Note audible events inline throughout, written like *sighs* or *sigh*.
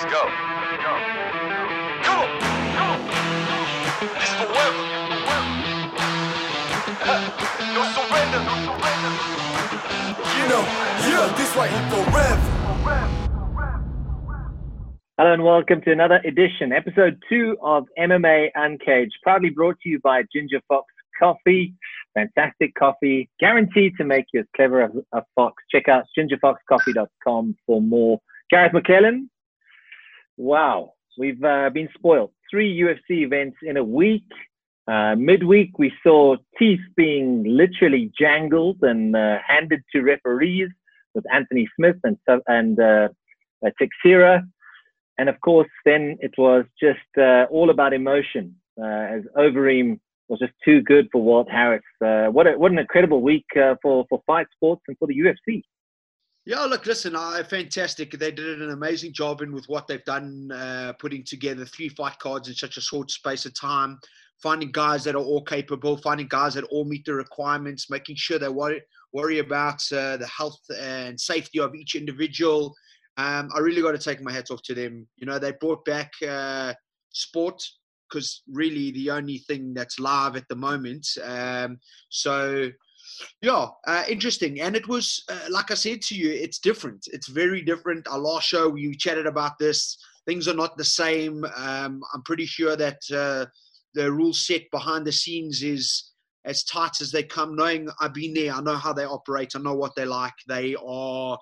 Let's go. Go. Come on. Come. This forever. no surrender. No surrender. You know, yeah, this right here forever. Hello and welcome to another edition, episode two of MMA Uncaged, proudly brought to you by Ginger Fox Coffee. Fantastic coffee, guaranteed to make you as clever as a fox. Check out gingerfoxcoffee.com for more. Gareth McLellan, wow, we've uh, been spoiled. Three UFC events in a week. Uh, midweek, we saw teeth being literally jangled and uh, handed to referees with Anthony Smith and, and uh, uh. And of course, then it was just uh, all about emotion uh, as Overeem was just too good for Walt Harris. What, a, what an incredible week for, for fight sports and for the UFC. Yeah, look, listen, uh, fantastic. They did an amazing job in with what they've done, uh, putting together three fight cards in such a short space of time, finding guys that are all capable, finding guys that all meet the requirements, making sure they worry, worry about uh, the health and safety of each individual. Um, I really got to take my hats off to them. You know, they brought back uh, sport because really the only thing that's live at the moment. Um, so, yeah, uh, interesting. And it was, uh, like I said to you, it's different. It's very different. Our last show, we chatted about this. Things are not the same. Um, I'm pretty sure that uh, the rule set behind the scenes is as tight as they come. Knowing I've been there, I know how they operate. I know what they like. They are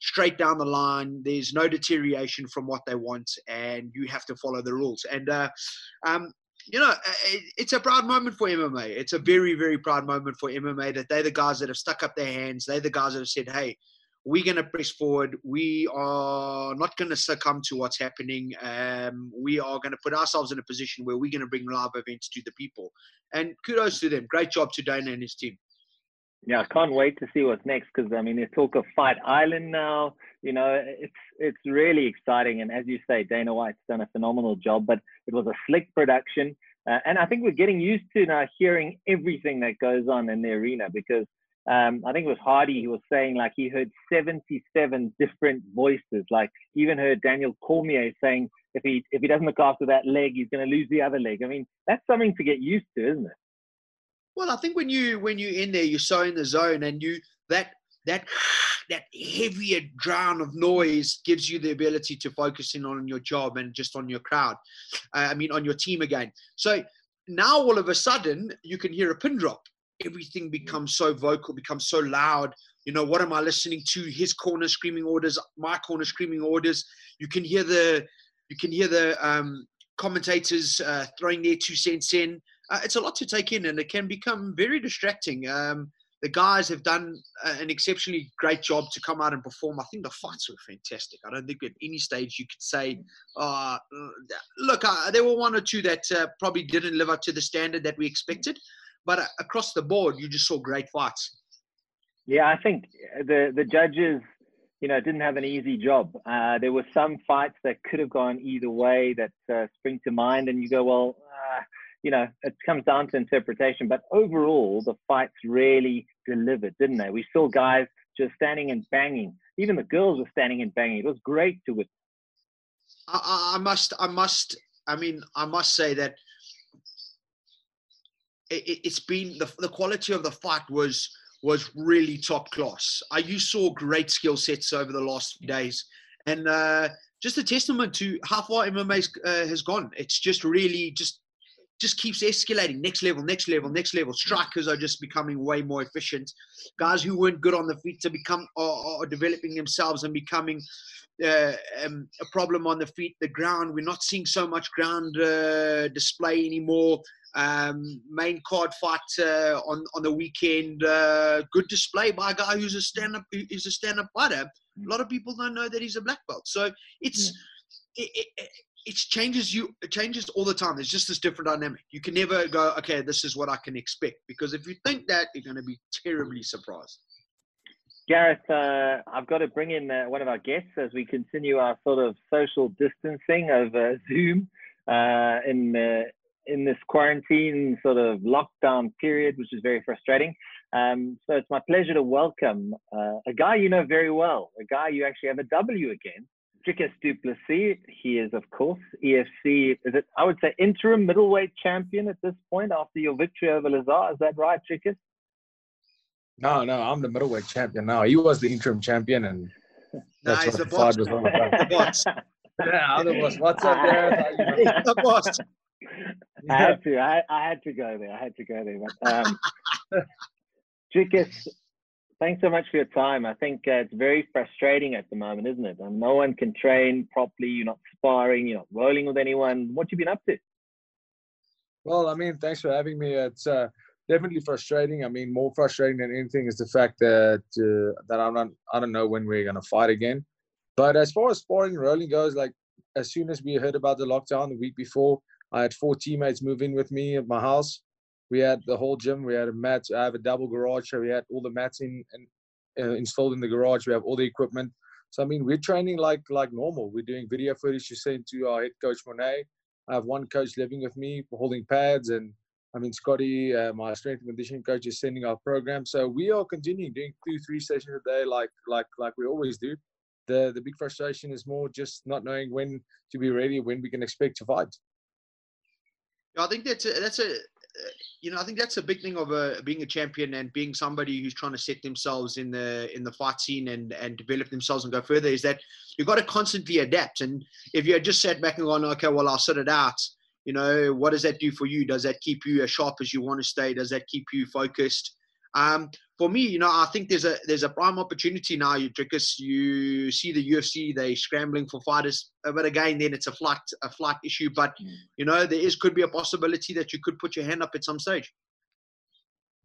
straight down the line. There's no deterioration from what they want, and you have to follow the rules. And uh, um, you know, it's a proud moment for MMA. It's a very, very proud moment for MMA that they're the guys that have stuck up their hands. They're the guys that have said, "Hey, we're going to press forward. We are not going to succumb to what's happening. Um, we are going to put ourselves in a position where we're going to bring live events to the people." And kudos to them. Great job to Dana and his team. Yeah, I can't wait to see what's next because I mean, there's talk of Fight Island now. You know, it's it's really exciting, and as you say, Dana White's done a phenomenal job. But it was a slick production, uh, and I think we're getting used to now hearing everything that goes on in the arena because um, I think it was Hardy. who was saying like he heard 77 different voices. Like even heard Daniel Cormier saying if he if he doesn't look after that leg, he's going to lose the other leg. I mean, that's something to get used to, isn't it? Well, I think when you when you're in there, you're so in the zone, and you that that *sighs* that heavier drown of noise gives you the ability to focus in on your job and just on your crowd. Uh, I mean, on your team again. So now all of a sudden you can hear a pin drop. Everything becomes so vocal, becomes so loud. You know, what am I listening to? His corner screaming orders, my corner screaming orders. You can hear the you can hear the um, commentators uh, throwing their two cents in uh, it's a lot to take in and it can become very distracting. Um, the guys have done uh, an exceptionally great job to come out and perform. I think the fights were fantastic. I don't think at any stage you could say, uh, look, uh, there were one or two that uh, probably didn't live up to the standard that we expected, but uh, across the board, you just saw great fights. Yeah, I think the the judges, you know, didn't have an easy job. Uh, there were some fights that could have gone either way that spring to mind, and you go, well you know, it comes down to interpretation. But overall, the fights really delivered, didn't they? We saw guys just standing and banging. Even the girls were standing and banging. It was great to witness. I, I must, I must, I mean, I must say that it, has been the, the quality of the fight was was really top class. I you saw great skill sets over the last few days, and uh, just a testament to how far MMA uh, has gone. It's just really just just keeps escalating. Next level next level next level. Strikers are just becoming way more efficient. Guys who weren't good on the feet to become are, are developing themselves and becoming uh, um, a problem on the feet the ground. We're not seeing so much ground uh, display anymore. Um, main card fight uh, on on the weekend uh, good display by a guy who's a stand-up who's a stand-up fighter. A lot of people don't know that he's a black belt. So it's yeah. it, it, it changes you it changes all the time. There's just this different dynamic. You can never go okay this is what i can expect because if you think that you're going to be terribly surprised. Gareth uh, i've got to bring in uh, one of our guests as we continue our sort of social distancing over zoom uh, in in this quarantine sort of lockdown period which is very frustrating. Um, so it's my pleasure to welcome uh, a guy you know very well a guy you actually have a w against Dricus du Plessis. He is, of course, EFC. Is it? I would say interim middleweight champion at this point after your victory over Lazar. Is that right, Dricus? No, no, I'm the middleweight champion now. He was the interim champion, and *laughs* Nah, what the boss. was man. The boss. yeah, I'm the boss. What's up, there? How you the boss. I had to. I, I had to go there. I had to go there. But, um, *laughs* Dricus, thanks so much for your time. I think uh, it's very frustrating at the moment, isn't it? And no one can train properly. You're not sparring. You're not rolling with anyone. What you been up to? Well, I mean, thanks for having me. It's uh, definitely frustrating. I mean, more frustrating than anything is the fact that uh, that I'm not. I don't know when we're gonna fight again. But as far as sparring and rolling goes, like as soon as we heard about the lockdown the week before, I had four teammates move in with me at my house. We had the whole gym. We had a mat. I have a double garage, so we had all the mats in and uh, installed in the garage. We have all the equipment. So I mean, we're training like like normal. We're doing video footage to send to our head coach Morné. I have one coach living with me holding pads, and I mean Scotty, uh, my strength and conditioning coach, is sending our program. So we are continuing doing two, three sessions a day, like like like we always do. The the big frustration is more just not knowing when to be ready, when we can expect to fight. I think that's a, that's a you know I think that's a big thing of a, being a champion and being somebody who's trying to set themselves in the in the fight scene and and develop themselves and go further is that you've got to constantly adapt. And if you had just sat back and gone okay well I'll sit it out. You know what does that do for you? Does that keep you as sharp as you want to stay? Does that keep you focused um, for me, you know, I think there's a there's a prime opportunity now. You Dricus, you see the UFC, they scrambling for fighters, but again, then it's a flight a flight issue. But you know, there is could be a possibility that you could put your hand up at some stage.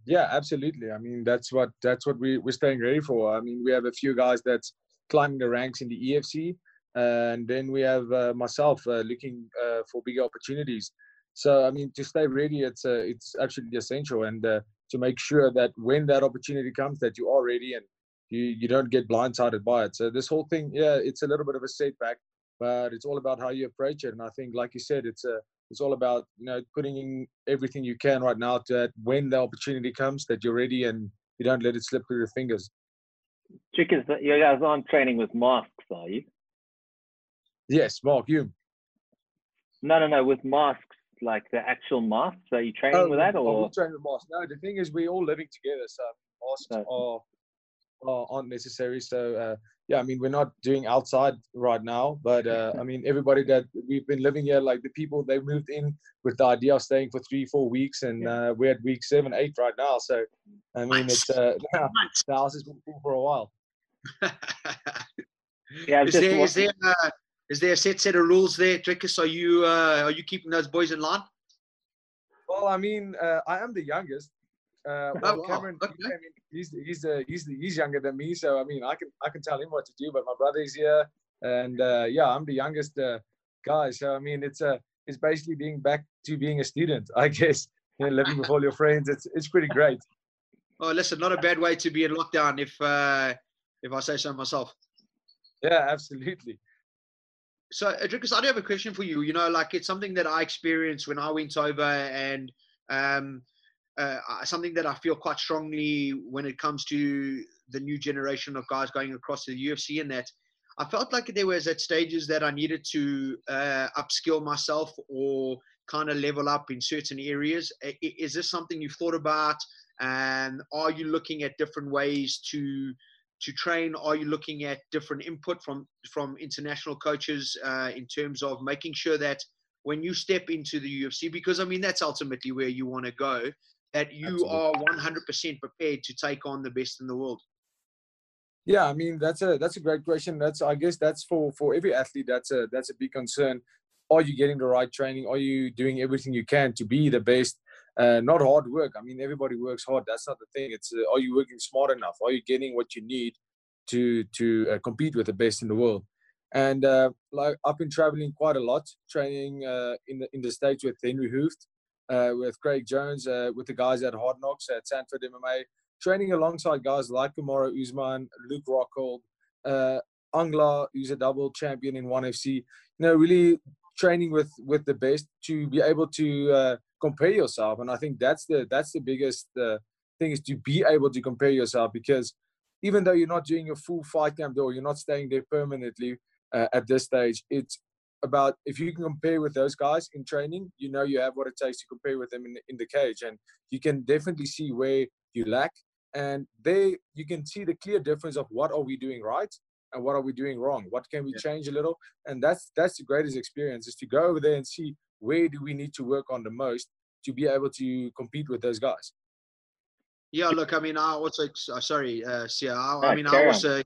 Yeah, absolutely. I mean, that's what that's what we we're staying ready for. I mean, we have a few guys that's climbing the ranks in the EFC, and then we have uh, myself uh, looking uh, for bigger opportunities. So, I mean, to stay ready, it's uh, it's absolutely essential, and uh, to make sure that when that opportunity comes, that you are ready and you you don't get blindsided by it. So this whole thing, yeah, it's a little bit of a setback, but it's all about how you approach it. And I think, like you said, it's a it's all about you know putting in everything you can right now to that when the opportunity comes, that you're ready and you don't let it slip through your fingers. Chickens, you guys aren't training with masks, are you? Yes, Mark, you. No, no, no, with masks, like the actual masks. Are you training with that, oh, or we train with masks. No, the thing is, we're all living together, so masks No. are, are aren't necessary. So uh, yeah, I mean, we're not doing outside right now, but uh, I mean, everybody that we've been living here, like the people they moved in with the idea of staying for three, four weeks, and uh, we're at week seven, eight right now. So I mean, it's uh, the house has been full for a while. yeah? Is just there wa- is there uh, is there a set set of rules there, Dricus? Are you uh, are you keeping those boys in line? Well, I mean, uh, I am the youngest. Uh, well, wow. Cameron, Okay. I mean, he's he's uh, he's he's younger than me, so I mean, I can I can tell him what to do. But my brother's here, and uh, yeah, I'm the youngest uh, guy. So I mean, it's uh, it's basically being back to being a student, *laughs* I guess. You know, living with all your friends, it's it's pretty great. Oh, listen, not a bad way to be in lockdown, if uh, if I say so myself. Yeah, absolutely. So, Adrikus, I do have a question for you. You know, like it's something that I experienced when I went over, and um, uh, something that I feel quite strongly when it comes to the new generation of guys going across to the UFC. And that I felt like there was at stages that I needed to uh, upskill myself or kind of level up in certain areas. Is this something you've thought about? And are you looking at different ways to to train? Are you looking at different input from from international coaches uh, in terms of making sure that when you step into the UFC, because I mean that's ultimately where you want to go, that you Absolutely. are 100% prepared to take on the best in the world. Yeah, I mean that's a that's a great question. That's I guess that's for for every athlete. That's a that's a big concern. Are you getting the right training? Are you doing everything you can to be the best? Uh, not hard work. I mean, everybody works hard. That's not the thing. It's uh, are you working smart enough? Are you getting what you need to to uh, compete with the best in the world? And uh, like I've been traveling quite a lot, training uh, in the in the states with Henry Hooft, uh, with Craig Jones, with the guys at Hard Knocks at Sanford MMA, training alongside guys like Kamaru Usman, Luke Rockhold, Aung La, who's a double champion in ONE FC. You know, really training with with the best to be able to uh, compare yourself. And I think that's the that's the biggest uh, thing is to be able to compare yourself because even though you're not doing a full fight camp or you're not staying there permanently, uh, at this stage. It's about if you can compare with those guys in training, you know you have what it takes to compare with them in, in the cage, and you can definitely see where you lack. And there you can see the clear difference of what are we doing right and what are we doing wrong. What can we yeah. change a little? And that's that's the greatest experience is to go over there and see where do we need to work on the most to be able to compete with those guys. Yeah, look, I mean, I also uh, sorry, uh, Sia, I, I mean, I also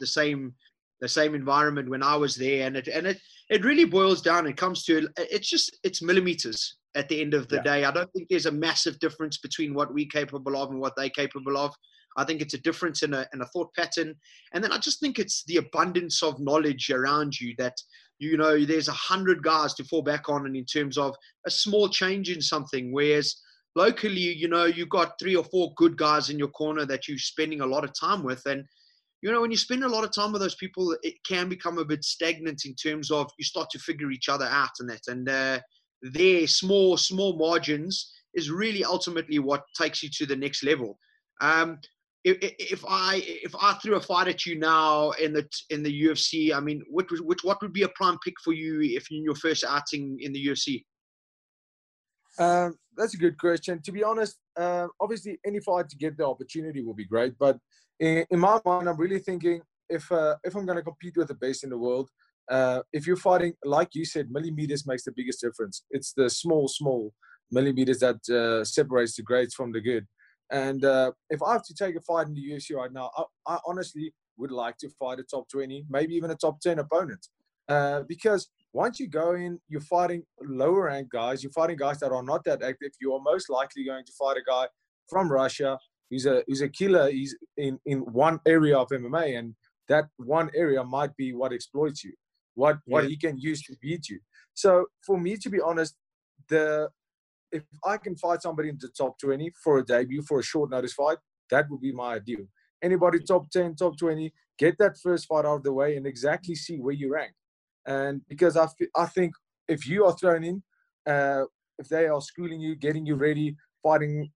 the same the same environment when I was there, and it and it it really boils down. It comes to it's just it's millimeters at the end of the yeah. day. I don't think there's a massive difference between what we're capable of and what they're capable of. I think it's a difference in a in a thought pattern, and then I just think it's the abundance of knowledge around you that you know there's a hundred guys to fall back on, and in terms of a small change in something, whereas locally, you know, you've got three or four good guys in your corner that you're spending a lot of time with. And, you know, when you spend a lot of time with those people, it can become a bit stagnant in terms of you start to figure each other out and that. And uh, their small, small margins is really ultimately what takes you to the next level. Um, if, I if I threw a fight at you now in the in the UFC, I mean, which which what would be a prime pick for you if in your first outing in the UFC? Um, that's a good question. To be honest, uh, obviously, any fight to get the opportunity will be great. But in, in my mind, I'm really thinking if uh, if I'm going to compete with the best in the world, uh, if you're fighting, like you said, millimeters makes the biggest difference. It's the small, small millimeters that uh, separates the greats from the good. And uh, if I have to take a fight in the UFC right now, I, I honestly would like to fight a top 20, maybe even a top 10 opponent. Uh, because once you go in, you're fighting lower ranked guys. You're fighting guys that are not that active. You are most likely going to fight a guy from Russia who's a who's a killer. He's in in one area of MMA, and that one area might be what exploits you, what yeah. what he can use to beat you. So for me, to be honest, the if I can fight somebody in the top 20 for a debut for a short notice fight, that would be my ideal. Anybody top 10, top 20, get that first fight out of the way and exactly see where you rank. And because I, I think if you are thrown in, uh, if they are schooling you, getting you ready, fighting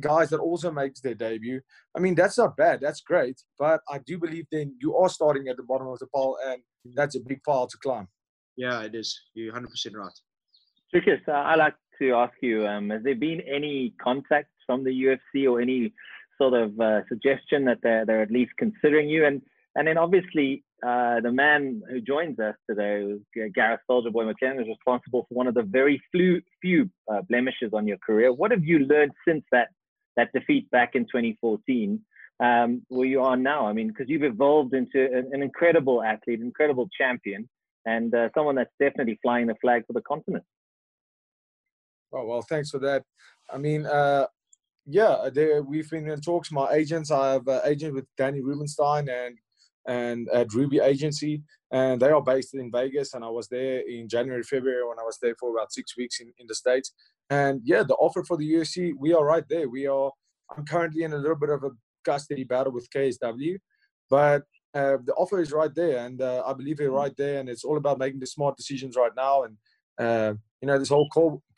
guys that also makes their debut, I mean that's not bad. That's great. But I do believe then you are starting at the bottom of the pile, and that's a big pile to climb. Yeah, it is. You're 100% right. Lucas, uh, I like to ask you: um, Has there been any contact from the UFC or any sort of uh, suggestion that they're they're at least considering you? And and then obviously uh, the man who joins us today, Gareth Soldier Boy McLellan, is responsible for one of the very few, few uh, blemishes on your career. What have you learned since that that defeat back in 2014, um, where you are now? I mean, because you've evolved into an, an, incredible athlete, incredible champion, and uh, someone that's definitely flying the flag for the continent. Oh well, thanks for that. I mean, uh, yeah, we've been in talks. My agents, I have an agent with Danny Rubenstein and and at Ruby Agency, and they are based in Vegas. And I was there in January, February when I was there for about six weeks in, in the States. And yeah, the offer for the UFC, we are right there. We are. I'm currently in a little bit of a custody battle with KSW, but uh, the offer is right there, and uh, I believe we're right there. And it's all about making the smart decisions right now. And uh, you know, this whole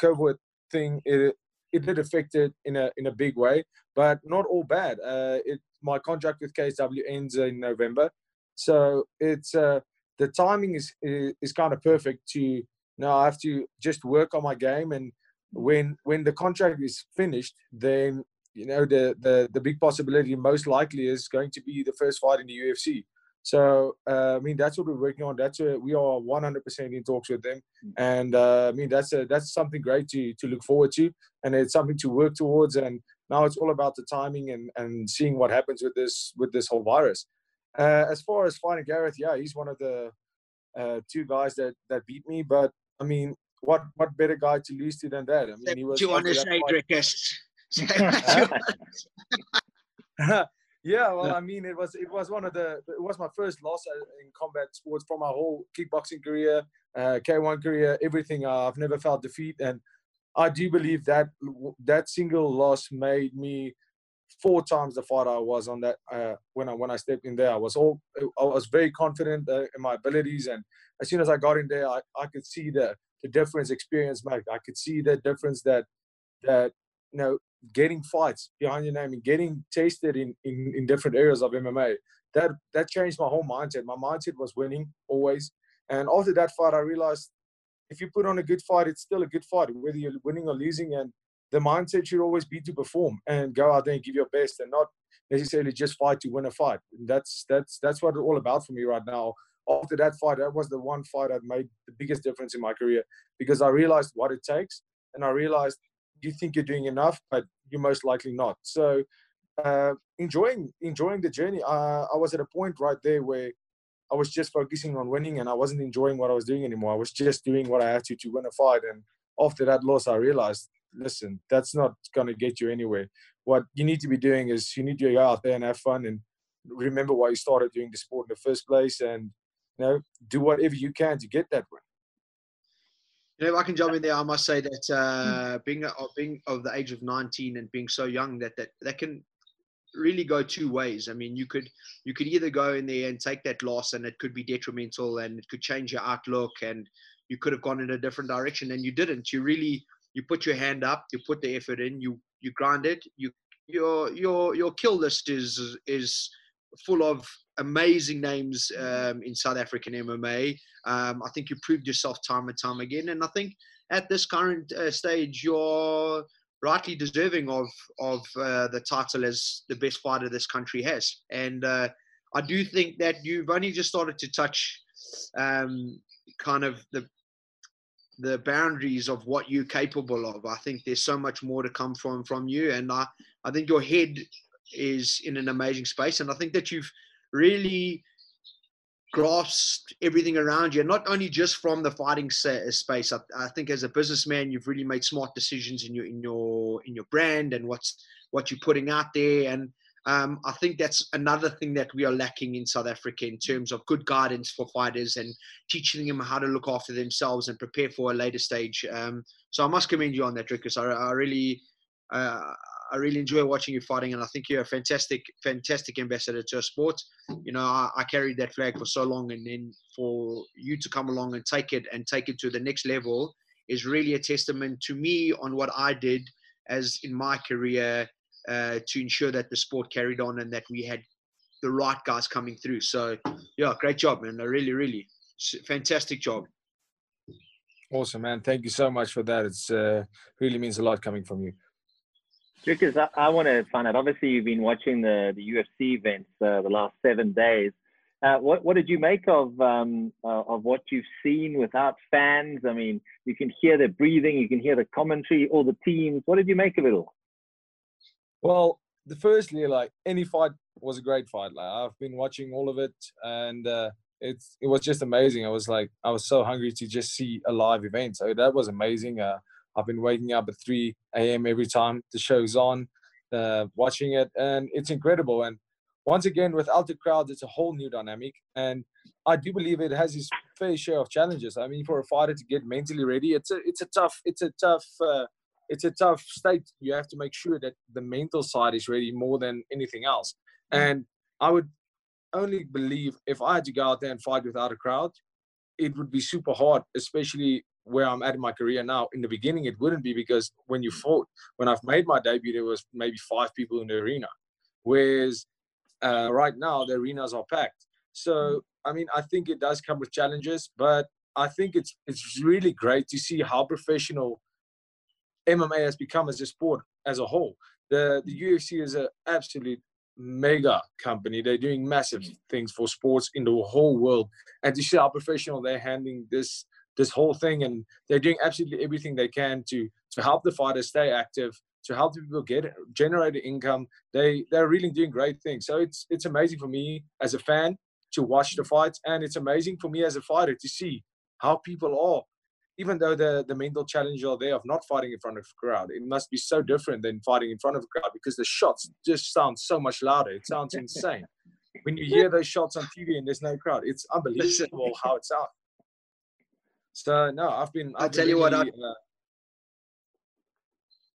COVID thing, it, it did affect it in a in a big way, but not all bad. Uh, it my contract with KSW ends in November, so it's uh, the timing is, is, kind of perfect to now I have to just work on my game and when when the contract is finished, then you know the the the big possibility most likely is going to be the first fight in the UFC. So uh, I mean that's what we're working on. That's a, we are 100% in talks with them, mm. and uh, I mean that's a, that's something great to to look forward to, and it's something to work towards. And now it's all about the timing and, and seeing what happens with this with this whole virus. Uh, as far as finding Gareth, yeah, he's one of the uh, two guys that that beat me. But I mean, what what better guy to lose to than that? I mean, he was. Do you want to say, yeah, well, I mean, it was it was one of the it was my first loss uh, in combat sports from my whole kickboxing career, uh, K1 career, everything. Uh, I've never felt defeat, and I do believe that that single loss made me four times the fighter I was on that uh, when I when I stepped in there. I was all I was very confident uh, in my abilities, and as soon as I got in there, I, I could see the the difference experience made. I could see the difference that that you know getting fights behind your name and getting tasted in, in, in different areas of MMA. that that changed my whole mindset. My mindset was winning always. And after that fight, I realized if you put on a good fight, it's still a good fight, whether you're winning or losing. And the mindset should always be to perform and go out there and give your best, and not necessarily just fight to win a fight. And that's that's that's what it's all about for me right now. After that fight, that was the one fight that made the biggest difference in my career because I realized what it takes, and I realized you think you're doing enough, but you're most likely not. So uh, enjoying enjoying the journey. Uh, I was at a point right there where I was just focusing on winning, and I wasn't enjoying what I was doing anymore. I was just doing what I had to to win a fight. And after that loss, I realized, listen, that's not going to get you anywhere. What you need to be doing is you need to go out there and have fun and remember why you started doing the sport in the first place, and you know do whatever you can to get that win. You know, if I can jump in there, I must say that uh, being of being of the age of 19 and being so young, that that that can really go two ways. I mean, you could you could either go in there and take that loss, and it could be detrimental, and it could change your outlook, and you could have gone in a different direction, and you didn't. You really you put your hand up, you put the effort in, you you grind it. You your your your kill list is is full of amazing names um, in South African MMA. Um, I think you proved yourself time and time again, and I think at this current uh, stage, you're rightly deserving of of uh, the title as the best fighter this country has. And uh, I do think that you've only just started to touch um, kind of the the boundaries of what you're capable of. I think there's so much more to come from from you, and I I think your head is in an amazing space, and I think that you've really grasped everything around you, not only just from the fighting space. I, I, think as a businessman, you've really made smart decisions in your in your in your brand and what's what you're putting out there. And um, I think that's another thing that we are lacking in South Africa in terms of good guidance for fighters and teaching them how to look after themselves and prepare for a later stage. Um, so I must commend you on that, Dricus. I, I really. Uh, I really enjoy watching you fighting, and I think you're a fantastic, fantastic ambassador to our sport. You know, I, I, carried that flag for so long, and then for you to come along and take it and take it to the next level is really a testament to me on what I did as in my career uh, to ensure that the sport carried on and that we had the right guys coming through. So, yeah, great job, man. I really, really fantastic job. Awesome, man. Thank you so much for that. It's uh, really means a lot coming from you. Because I, I want to find out. Obviously, you've been watching the the UFC events uh, the last seven days. Uh, what what did you make of um, uh, of what you've seen without fans? I mean, you can hear the breathing, you can hear the commentary, all the teams. What did you make of it all? Well, the firstly, like any fight was a great fight. Like I've been watching all of it, and uh, it's it was just amazing. I was like, I was so hungry to just see a live event. So that was amazing. Uh, I've been waking up at 3 a.m. every time the show's on, uh, watching it, and it's incredible. And once again, without the crowd, it's a whole new dynamic. And I do believe it has its fair share of challenges. I mean, for a fighter to get mentally ready, it's a it's a tough it's a tough uh, it's a tough state. You have to make sure that the mental side is ready more than anything else. And I would only believe if I had to go out there and fight without a crowd, it would be super hard, especially where I'm at in my career now. In the beginning, it wouldn't be because when you mm. fought, when I've made my debut, there was maybe five people in the arena, whereas uh, right now the arenas are packed. So mm. I mean, I think it does come with challenges, but I think it's it's really great to see how professional MMA has become as a sport as a whole. The the mm. UFC is an absolute mega company. They're doing massive things for sports in the whole world, and to see how professional they're handling this this whole thing and they're doing absolutely everything they can to to help the fighters stay active to help the people get generate income. They they're really doing great things. So it's it's amazing for me as a fan to watch the fights and it's amazing for me as a fighter to see how people are even though the the mental challenge are there of not fighting in front of a crowd it must be so different than fighting in front of a crowd because the shots just sound so much louder. It sounds *laughs* insane. When you hear those shots on tv and there's no crowd it's unbelievable how it sounds so no, I've been. I'll tell you what. I, uh,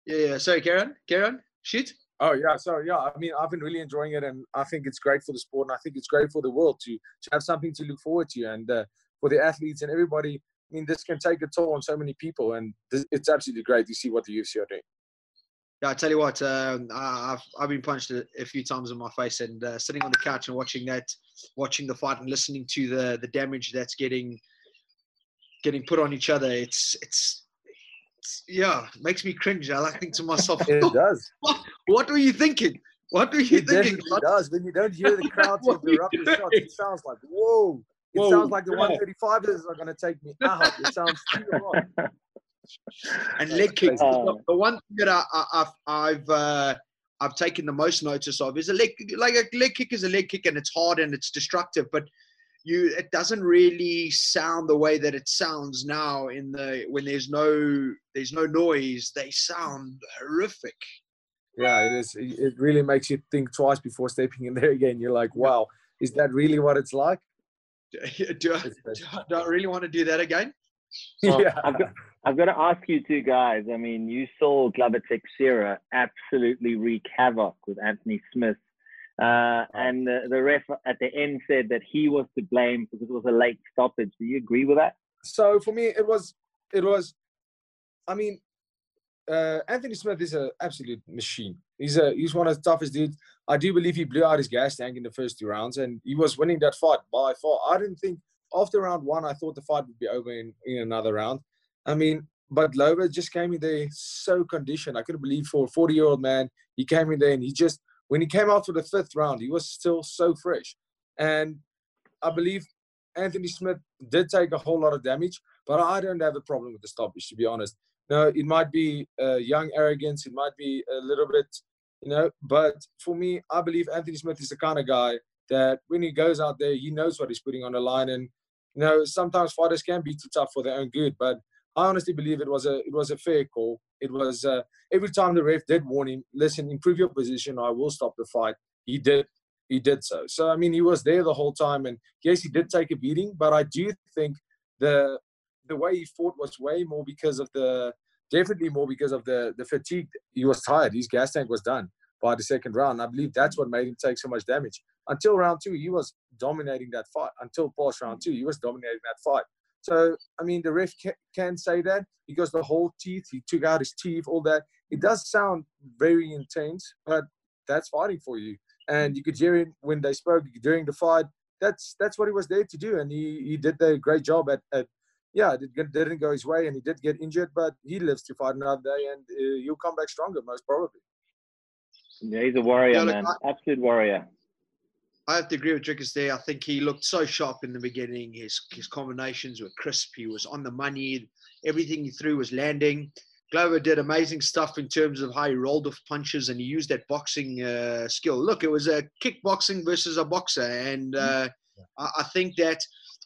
yeah, yeah. Sorry, Karen. Karen, shoot. Oh yeah, so yeah, I mean, I've been really enjoying it, and I think it's great for the sport, and I think it's great for the world to to have something to look forward to, and uh, for the athletes and everybody. I mean, this can take a toll on so many people, and this, it's absolutely great to see what the UFC are doing. Yeah, I tell you what, um, I- I've I've been punched a, a few times in my face, and uh, sitting on the couch and watching that, watching the fight and listening to the the damage that's getting getting put on each other, it's it's, it's yeah, makes me cringe. I like think to myself, It *laughs* does. what were you thinking? What were you It thinking? definitely does. When you don't hear the *laughs* crowd What to interrupt we the shots, it sounds like whoa. It Whoa, sounds like the yeah. 135ers are going to take me out. It sounds too *laughs* hard. and leg kicks. crazy. The- the one thing that I, I, I've I've uh, I've taken the most notice of is a leg like a leg kick is a leg kick and it's hard and it's destructive, but you it doesn't really sound the way that it sounds now in the when there's no there's no noise. They sound horrific. Yeah, it is. It it really makes you think twice before stepping in there again. You're like, wow, is that really what it's like? *laughs* do, I, do, It's- I, do I really want to do that again? Well, *laughs* yeah. I've got, I've got to ask you two guys. I mean, you saw Glover Teixeira absolutely wreak havoc with Anthony Smith. Uh, and the, the ref at the end said that he was to blame because it was a late stoppage. Do you agree with that? so for me it was it was i mean uh anthony smith is an absolute machine he's a he's one of the toughest dudes i do believe he blew out his gas tank in the first two rounds and he was winning that fight by far i didn't think after round one i thought the fight would be over in in another round i mean but Glover just came in there so conditioned. I couldn't believe for a 40 year old man, he came in there and he just, when he came out for the fifth round, he was still so fresh. And I believe Anthony Smith did take a whole lot of damage, but I don't have a problem with the stoppage, to be honest. No, it might be uh, young arrogance, it might be a little bit, you know, but for me, I believe Anthony Smith is the kind of guy that when he goes out there, he knows what he's putting on the line. And, you know, sometimes fighters can be too tough for their own good, but I honestly believe it was a it was a fair call. It was uh, every time the ref did warn him, listen, improve your position, I will stop the fight. He did he did so. So I mean, he was there the whole time, and yes, he did take a beating, but I do think the the way he fought was way more because of the definitely more because of the the fatigue. He was tired. His gas tank was done by the second round. I believe that's what made him take so much damage. Until round two, he was dominating that fight. Until past round two, he was dominating that fight. So I mean, the ref ca- can say that because the whole teeth, he took out his teeth, all that. It does sound very intense, but that's fighting for you. And you could hear it when they spoke during the fight. That's that's what he was there to do, and he he did a great job at. at yeah, it didn't- didn't go his way, and he did get injured, but he lives to fight another day, and uh, he'll come back stronger, most probably. Yeah, he's a warrior, Yeah, man. Absolute warrior. I have to agree with Dricus there. I think he looked so sharp in the beginning. His his combinations were crisp. He was on the money. Everything he threw was landing. Glover did amazing stuff in terms of how he rolled off punches and he used that boxing uh, skill. Look, it was a kickboxing versus a boxer, and uh, I, I think that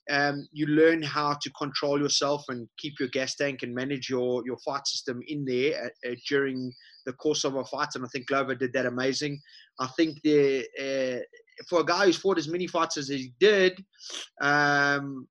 um, you learn how to control yourself and keep your gas tank and manage your your fight system in there uh, uh, during the course of a fight. And I think Glover did that amazing. I think the uh, for a guy who's fought as many fights as he did, um,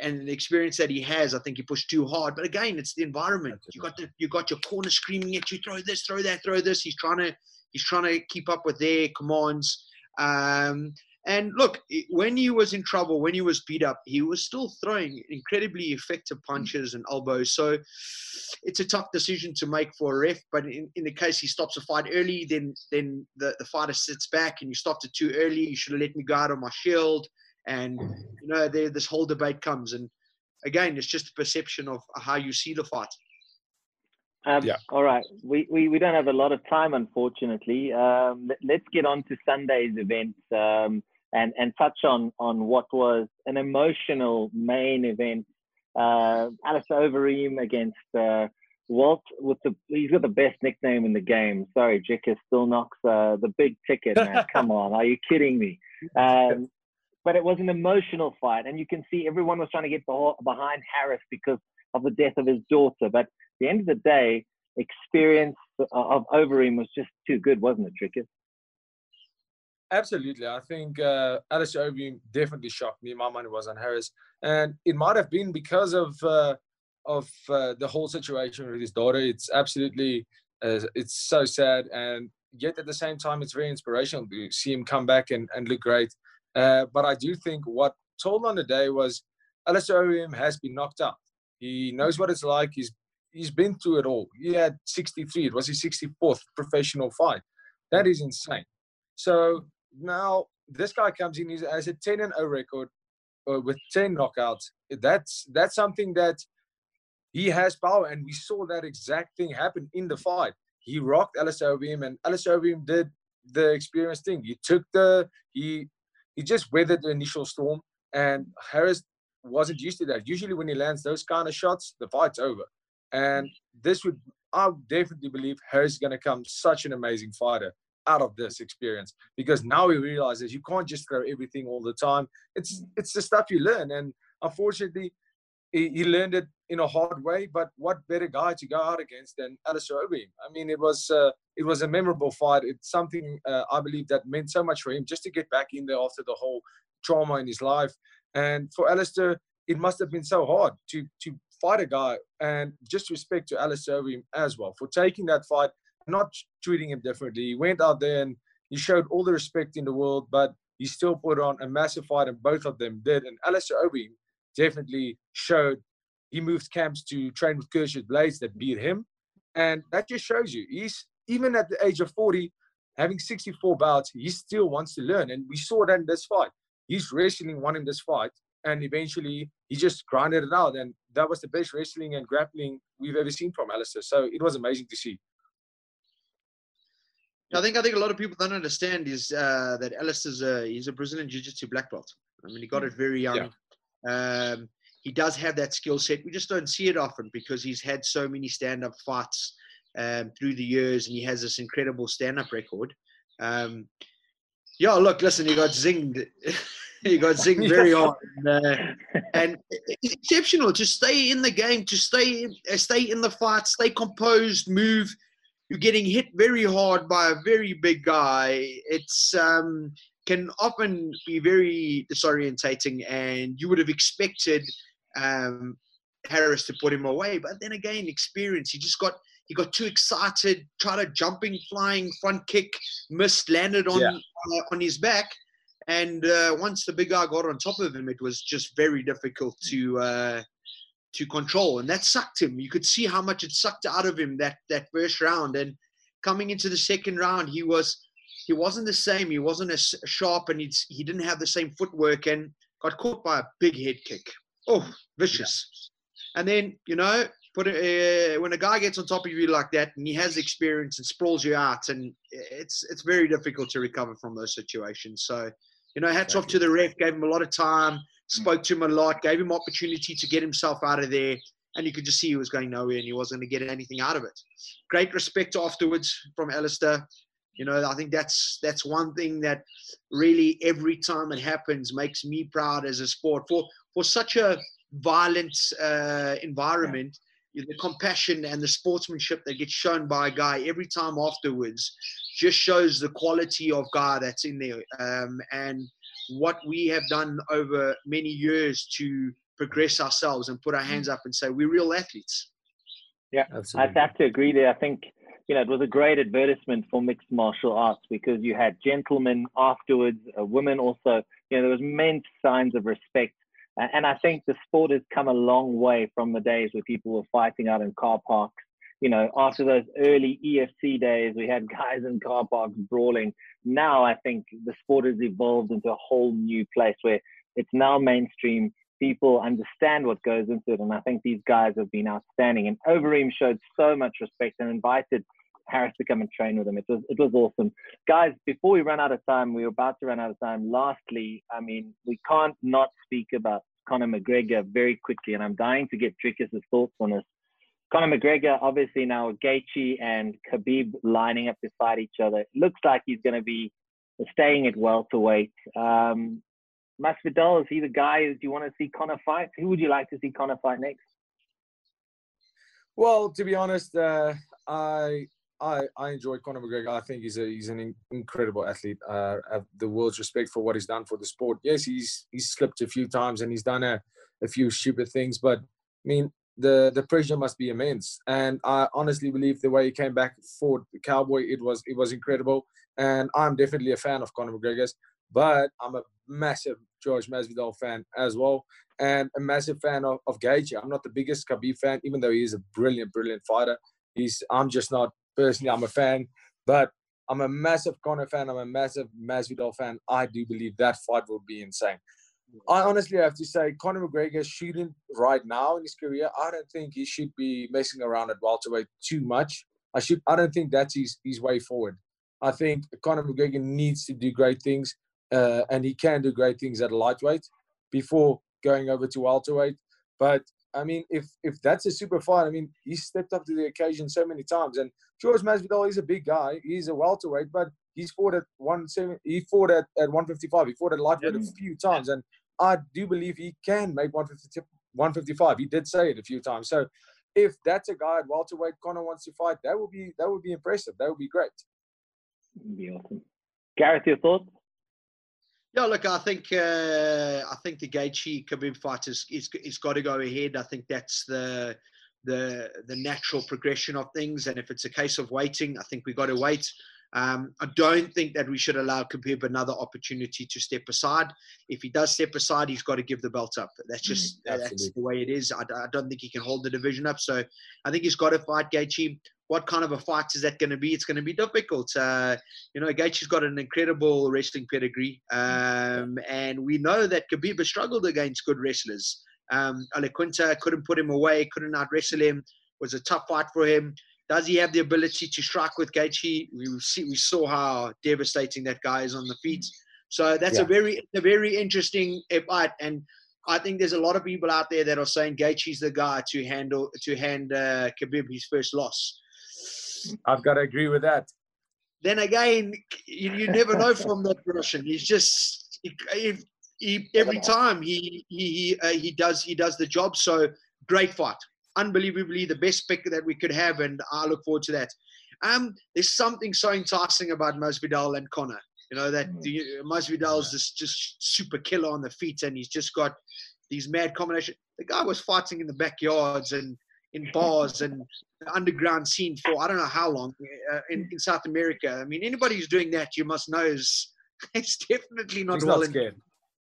and the experience that he has, I think he pushed too hard. But again, it's the environment. You got the, you got your corner screaming at you, throw this, throw that, throw this. He's trying to he's trying to keep up with their commands. Um, and look, when he was in trouble, when he was beat up, he was still throwing incredibly effective punches and elbows. So it's a tough decision to make for a ref. But in, in the case he stops a fight early, then then the, the fighter sits back and you stopped it too early. You should have let me go out on my shield. And you know, there this whole debate comes. And again, it's just a perception of how you see the fight. Um, Yeah. All right. We, we, we don't have a lot of time, unfortunately. Um, let, let's get on to Sunday's event um, and, and touch on, on what was an emotional main event. Uh, Alistair Overeem against uh, Walt with the he's got the best nickname in the game. Sorry, Jicker still knocks uh, the big ticket, man. *laughs* Come on, are you kidding me? Um, but it was an emotional fight, and you can see everyone was trying to get behind Harris because of the death of his daughter. But at the end of the day, experience of Overeem was just too good, wasn't it, Trickett? Absolutely. I think uh, Alistair Overeem definitely shocked me. My money was on Harris. And it might have been because of uh, of uh, the whole situation with his daughter. It's absolutely, uh, it's so sad. And yet at the same time, it's very inspirational to see him come back and, and look great. Uh, but I do think what told on the day was Alistair Overeem has been knocked out. He knows what it's like. He's he's been through it all. He had 63. It was his 64th professional fight. That is insane. So now this guy comes in. He has a 10 and 0 record uh, with 10 knockouts. That's that's something that he has power, and we saw that exact thing happen in the fight. He rocked Overeem, and Overeem did the experience thing. He took the he he just weathered the initial storm, and Harris wasn't used to that. Usually, when he lands those kind of shots, the fight's over. And this would, I definitely believe, Harris is going to come such an amazing fighter out of this experience because now he realizes you can't just throw everything all the time. It's it's the stuff you learn, and unfortunately, he, he learned it in a hard way. But what better guy to go out against than Alistair Overeem? I mean, it was uh, it was a memorable fight. It's something uh, I believe that meant so much for him just to get back in there after the whole trauma in his life. And for Alistair, it must have been so hard to to fight a guy. And just respect to Alistair Overeem as well for taking that fight, not treating him differently. He went out there and he showed all the respect in the world, but he still put on a massive fight, and both of them did. And Alistair Overeem definitely showed he moved camps to train with Curtis Blaydes that beat him. And that just shows you he's even at the age of 40, having 64 bouts, he still wants to learn. And we saw that in this fight. His wrestling won him this fight. And eventually he just grinded it out. And that was the best wrestling and grappling we've ever seen from Alistair. So it was amazing to see. I think I think a lot of people don't understand is uh, that Alistair's a he's a Brazilian Jiu-Jitsu black belt. I mean, he got it very young. Yeah. Um, he does have that skill set. We just don't see it often because he's had so many stand-up fights um, through the years, and he has this incredible stand-up record. Um, yeah, look, listen, he got zinged. *laughs* he got zinged very *laughs* hard, and, uh, and, exceptional to stay in the game, to stay uh, stay in the fight, stay composed, move. You're getting hit very hard by a very big guy. It's um, can often be very disorientating, and you would have expected um, Harris to put him away. But then again, experience. He just got he got too excited, tried a jumping, flying front kick, missed, landed on yeah. uh, on his back, and uh, once the big guy got on top of him, it was just very difficult to uh, to control, and that sucked him. You could see how much it sucked out of him that that first round, and coming into the second round, he was he wasn't the same. He wasn't as sharp, and he he didn't have the same footwork, and got caught by a big head kick. Oh, vicious. Yeah. And then you know, put it, uh, when a guy gets on top of you like that, and he has experience and sprawls you out, and it's it's very difficult to recover from those situations. So, you know, hats off to the ref. Gave him a lot of time, spoke to him a lot, gave him opportunity to get himself out of there. And you could just see he was going nowhere and he wasn't going to get anything out of it. Great respect afterwards from Alistair. You know, I think that's that's one thing that really every time it happens makes me proud as a sport for for such a violent uh, environment. Yeah. The compassion and the sportsmanship that gets shown by a guy every time afterwards just shows the quality of guy that's in there um, and what we have done over many years to progress ourselves and put our hands up and say we're real athletes. Yeah, Absolutely. I have to agree there. I think you know, it was a great advertisement for mixed martial arts because you had gentlemen afterwards, uh, women also. You know, there was immense signs of respect, and I think the sport has come a long way from the days where people were fighting out in car parks. You know, after those early EFC days, we had *laughs* guys in car parks brawling. Now I think the sport has evolved into a whole new place where it's now mainstream people understand what goes into it. And I think these guys have been outstanding. And Overeem showed so much respect and invited Harris to come and train with him. It was it was awesome. Guys, before we run out of time, we are about to run out of time. Lastly, I mean, we can't not speak about Conor McGregor very quickly, and I'm dying to get Dricus' thoughts on this. Conor McGregor, obviously now Gaethje and Khabib lining up fight each other. It looks like he's going to be staying at welterweight. Um, Masvidal, is he the guy do you want to see Conor fight? Who would you like to see Conor fight next? Well, to be honest, uh, I I, I enjoy Conor McGregor. I think he's a he's an incredible athlete. Uh, the world's respect for what he's done for the sport. Yes, he's he's slipped a few times and he's done a, a few stupid things, but I mean the the pressure must be immense. And I honestly believe the way he came back for the Cowboy, it was it was incredible. And I'm definitely a fan of Conor McGregor's, but I'm a massive George Masvidal fan as well, and a massive fan of, of Gaethje. I'm not the biggest Khabib fan, even though he is a brilliant, brilliant fighter. He's I'm just not personally. I'm a fan, but I'm a massive Conor fan. I'm a massive Masvidal fan. I do believe that fight will be insane. I honestly have to say, Conor McGregor shouldn't right now in his career. I don't think he should be messing around at welterweight too much. I should. I don't think that's his his way forward. I think Conor McGregor needs to do great things, uh, and he can do great things at lightweight before going over to welterweight. But I mean, if if that's a super fight, I mean, he stepped up to the occasion so many times. And George Masvidal is a big guy. He's a welterweight, but he's fought at one seven. He fought at, at 155. He fought at lightweight a few times, and I do believe he can make 150, 155. He did say it a few times. So if that's a guy at welterweight Conor wants to fight, that would be that would be impressive. That would be great. That'd be awesome. Gareth, your thoughts? Yeah, look, I think uh, I think the Gaethje Khabib fight is, is is got to go ahead. I think that's the the the natural progression of things, and if it's a case of waiting, I think we've got to wait. Um, I don't think that we should allow Khabib another opportunity to step aside. If he does step aside, he's got to give the belt up. That's just mm, that's the way it is. I, I, don't think he can hold the division up. So I think he's got to fight Gaethje. What kind of a fight is that going to be? It's going to be difficult. Uh, you know, Gaethje's got an incredible wrestling pedigree, um, and we know that Khabib has struggled against good wrestlers. Um, Quinta couldn't put him away, couldn't out wrestle him. Was a tough fight for him. Does he have the ability to strike with Gaethje? We see, we saw how devastating that guy is on the feet. So that's yeah. a very a very interesting fight, and I think there's a lot of people out there that are saying Gaethje's the guy to handle to hand uh, Khabib his first loss. I've got to agree with that. Then again, you, you never know from that Russian. He's just he, he, every time he he he, uh, he does he does the job. So great fight unbelievably the best pick that we could have, and I look forward to that. Um, there's something so enticing about Masvidal and Conor. You know that mm. the, Masvidal's just just super killer on the feet, and he's just got these mad combinations. The guy was fighting in the backyards and in bars and the underground scene for I don't know how long uh, in, in South America. I mean, anybody who's doing that, you must know is *laughs* it's definitely not he's well. Not scared.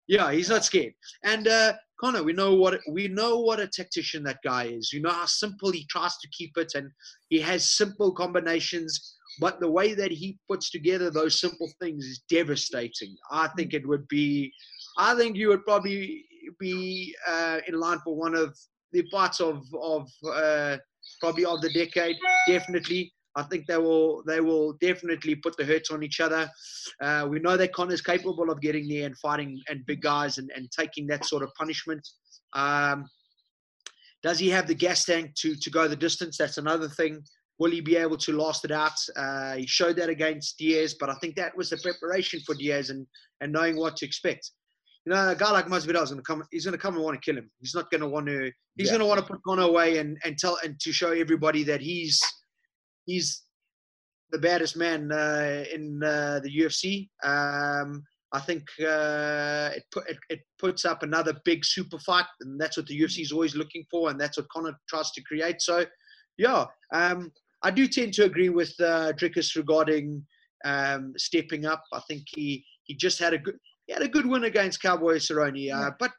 Yeah, he's not scared. And uh, Conor, we know what we know what a tactician that guy is. You know how simple he tries to keep it, and he has simple combinations. But the way that he puts together those simple things is devastating. I think it would be. I think you would probably be uh, in line for one of the parts of of uh, probably of the decade. Definitely, I think they will they will definitely put the hurts on each other. Uh, we know that Conor's capable of getting there and fighting and big guys and, and taking that sort of punishment. Um, does he have the gas tank to to go the distance? That's another thing. Will he be able to last it out? Uh, he showed that against Diaz, but I think that was the preparation for Diaz and and knowing what to expect. You know, a guy like Masvidal is going to come. He's going to come and want to kill him. He's not going to want to. He's yeah. going to want to put Conor away and and tell and to show everybody that he's he's the baddest man uh, in uh, the UFC. Um, I think uh, it, put, it, it, puts up another big super fight, and that's what the UFC is always looking for, and that's what Conor tries to create. So, yeah, um, I do tend to agree with uh, Dricus regarding um, stepping up. I think he he just had a good he had a good win against Cowboy Cerrone, uh, yeah. but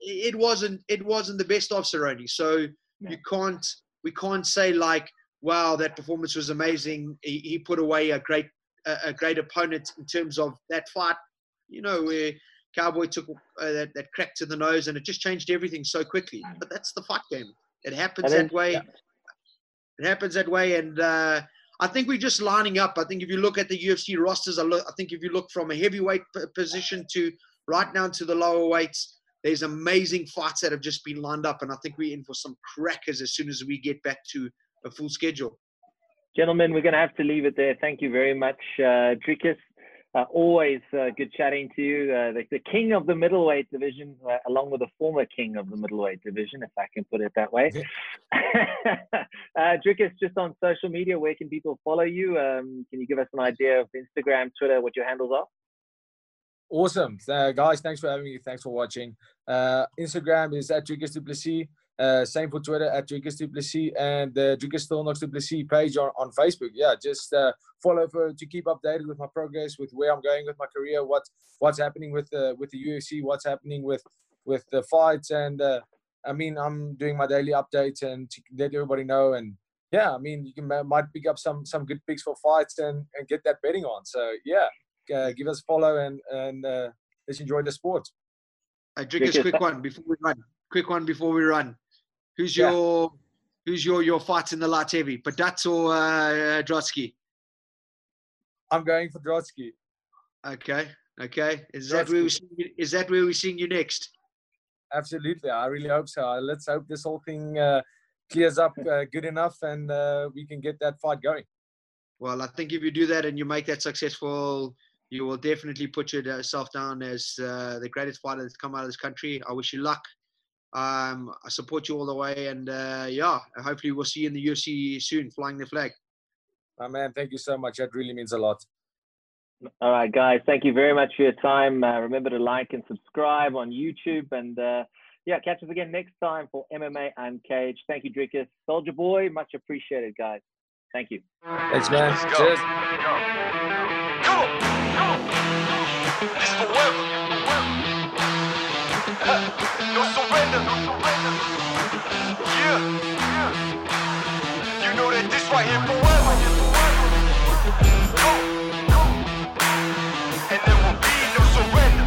it wasn't it wasn't the best of Cerrone. So yeah. you can't we can't say like wow, that performance was amazing. He, he put away a great a, a, great opponent in terms of that fight. You know where Cowboy took uh, that, that crack to the nose and it just changed everything so quickly. But that's the fight game. It happens that way. Yeah. It happens that way, and uh, I think we're just lining up. I think if you look at the UFC rosters, I, look, I think if you look from a heavyweight p- position to right down to the lower weights, there's amazing fights that have just been lined up, and I think we're in for some crackers as soon as we get back to a full schedule. Gentlemen, we're going to have to leave it there. Thank you very much, uh, Dricus. Uh, always uh, good chatting to you. Uh, the, the, king of the middleweight division, uh, along with the former king of the middleweight division, if I can put it that way. *laughs* uh, Dricus, just on social media, where can people follow you? Um, can you give us an idea of Instagram, Twitter, what your handles are? Awesome. Uh, guys, thanks for having me. Thanks for watching. Uh, Instagram is at Dricus du Plessis. Uh, same for Twitter at Dricus du Plessis and the Dricus Stillknocks du Plessis page on, on Facebook. Yeah, just uh, follow for to keep updated with my progress, with where I'm going with my career, what what's happening with the with the UFC, what's happening with with the fights, and uh, I mean I'm doing my daily updates and to let everybody know. And yeah, I mean you can might pick up some some good picks for fights and and get that betting on. So yeah, uh, give us a follow and and uh, let's enjoy the sport. I drink Dricus, quick one before we run. Quick one before we run. Who's yeah. your who's your your fights in the light heavy? Budatz or uh, Drotsky? I'm going for Drotsky. Okay, okay. Is Drotsky. that where we see, is that where we're seeing you next? Absolutely. I really hope so. Uh, let's hope this whole thing uh, clears up uh, good enough and uh, we can get that fight going. Well, I think if you do that and you make that successful, you will definitely put yourself down as uh, the greatest fighter that's come out of this country. I wish you luck. Um, I support you all the way, and uh, yeah, hopefully we'll see you in the UFC soon, flying the flag. My man, thank you so much. That really means a lot. All right, guys, thank you very much for your time. Uh, remember to like and subscribe on YouTube, and uh, yeah, catch us again next time for MMA Uncaged. Thank you, Dricus. Soldier Boy, much appreciated, guys. Thank you. Thanks, man. Cheers. Come on, come on. No surrender. Yeah, yeah. You know that this right here forever. Go, go. And there will be no surrender.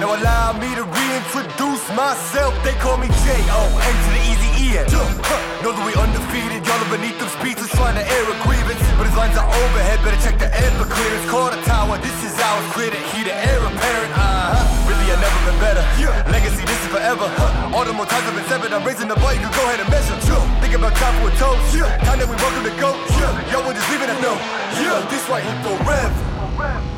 Now allow me to reintroduce myself. They call me J.O. N to the easy E-N. Know that we undefeated. Y'all are beneath them speeches trying to air a grievance. But his lines are overhead. Better check the air for clearance. Call the tower. This is our critic. He the air apparent. Uh-huh. Uh-huh never been better. Yeah. Legacy, this is forever. All the more times I've been severed, I'm raising the bar, you can go ahead and measure. Think about time for a toast. Yeah. Time that we welcome to go. Yeah. Yo, we're just leaving it. Yeah. This right here forever.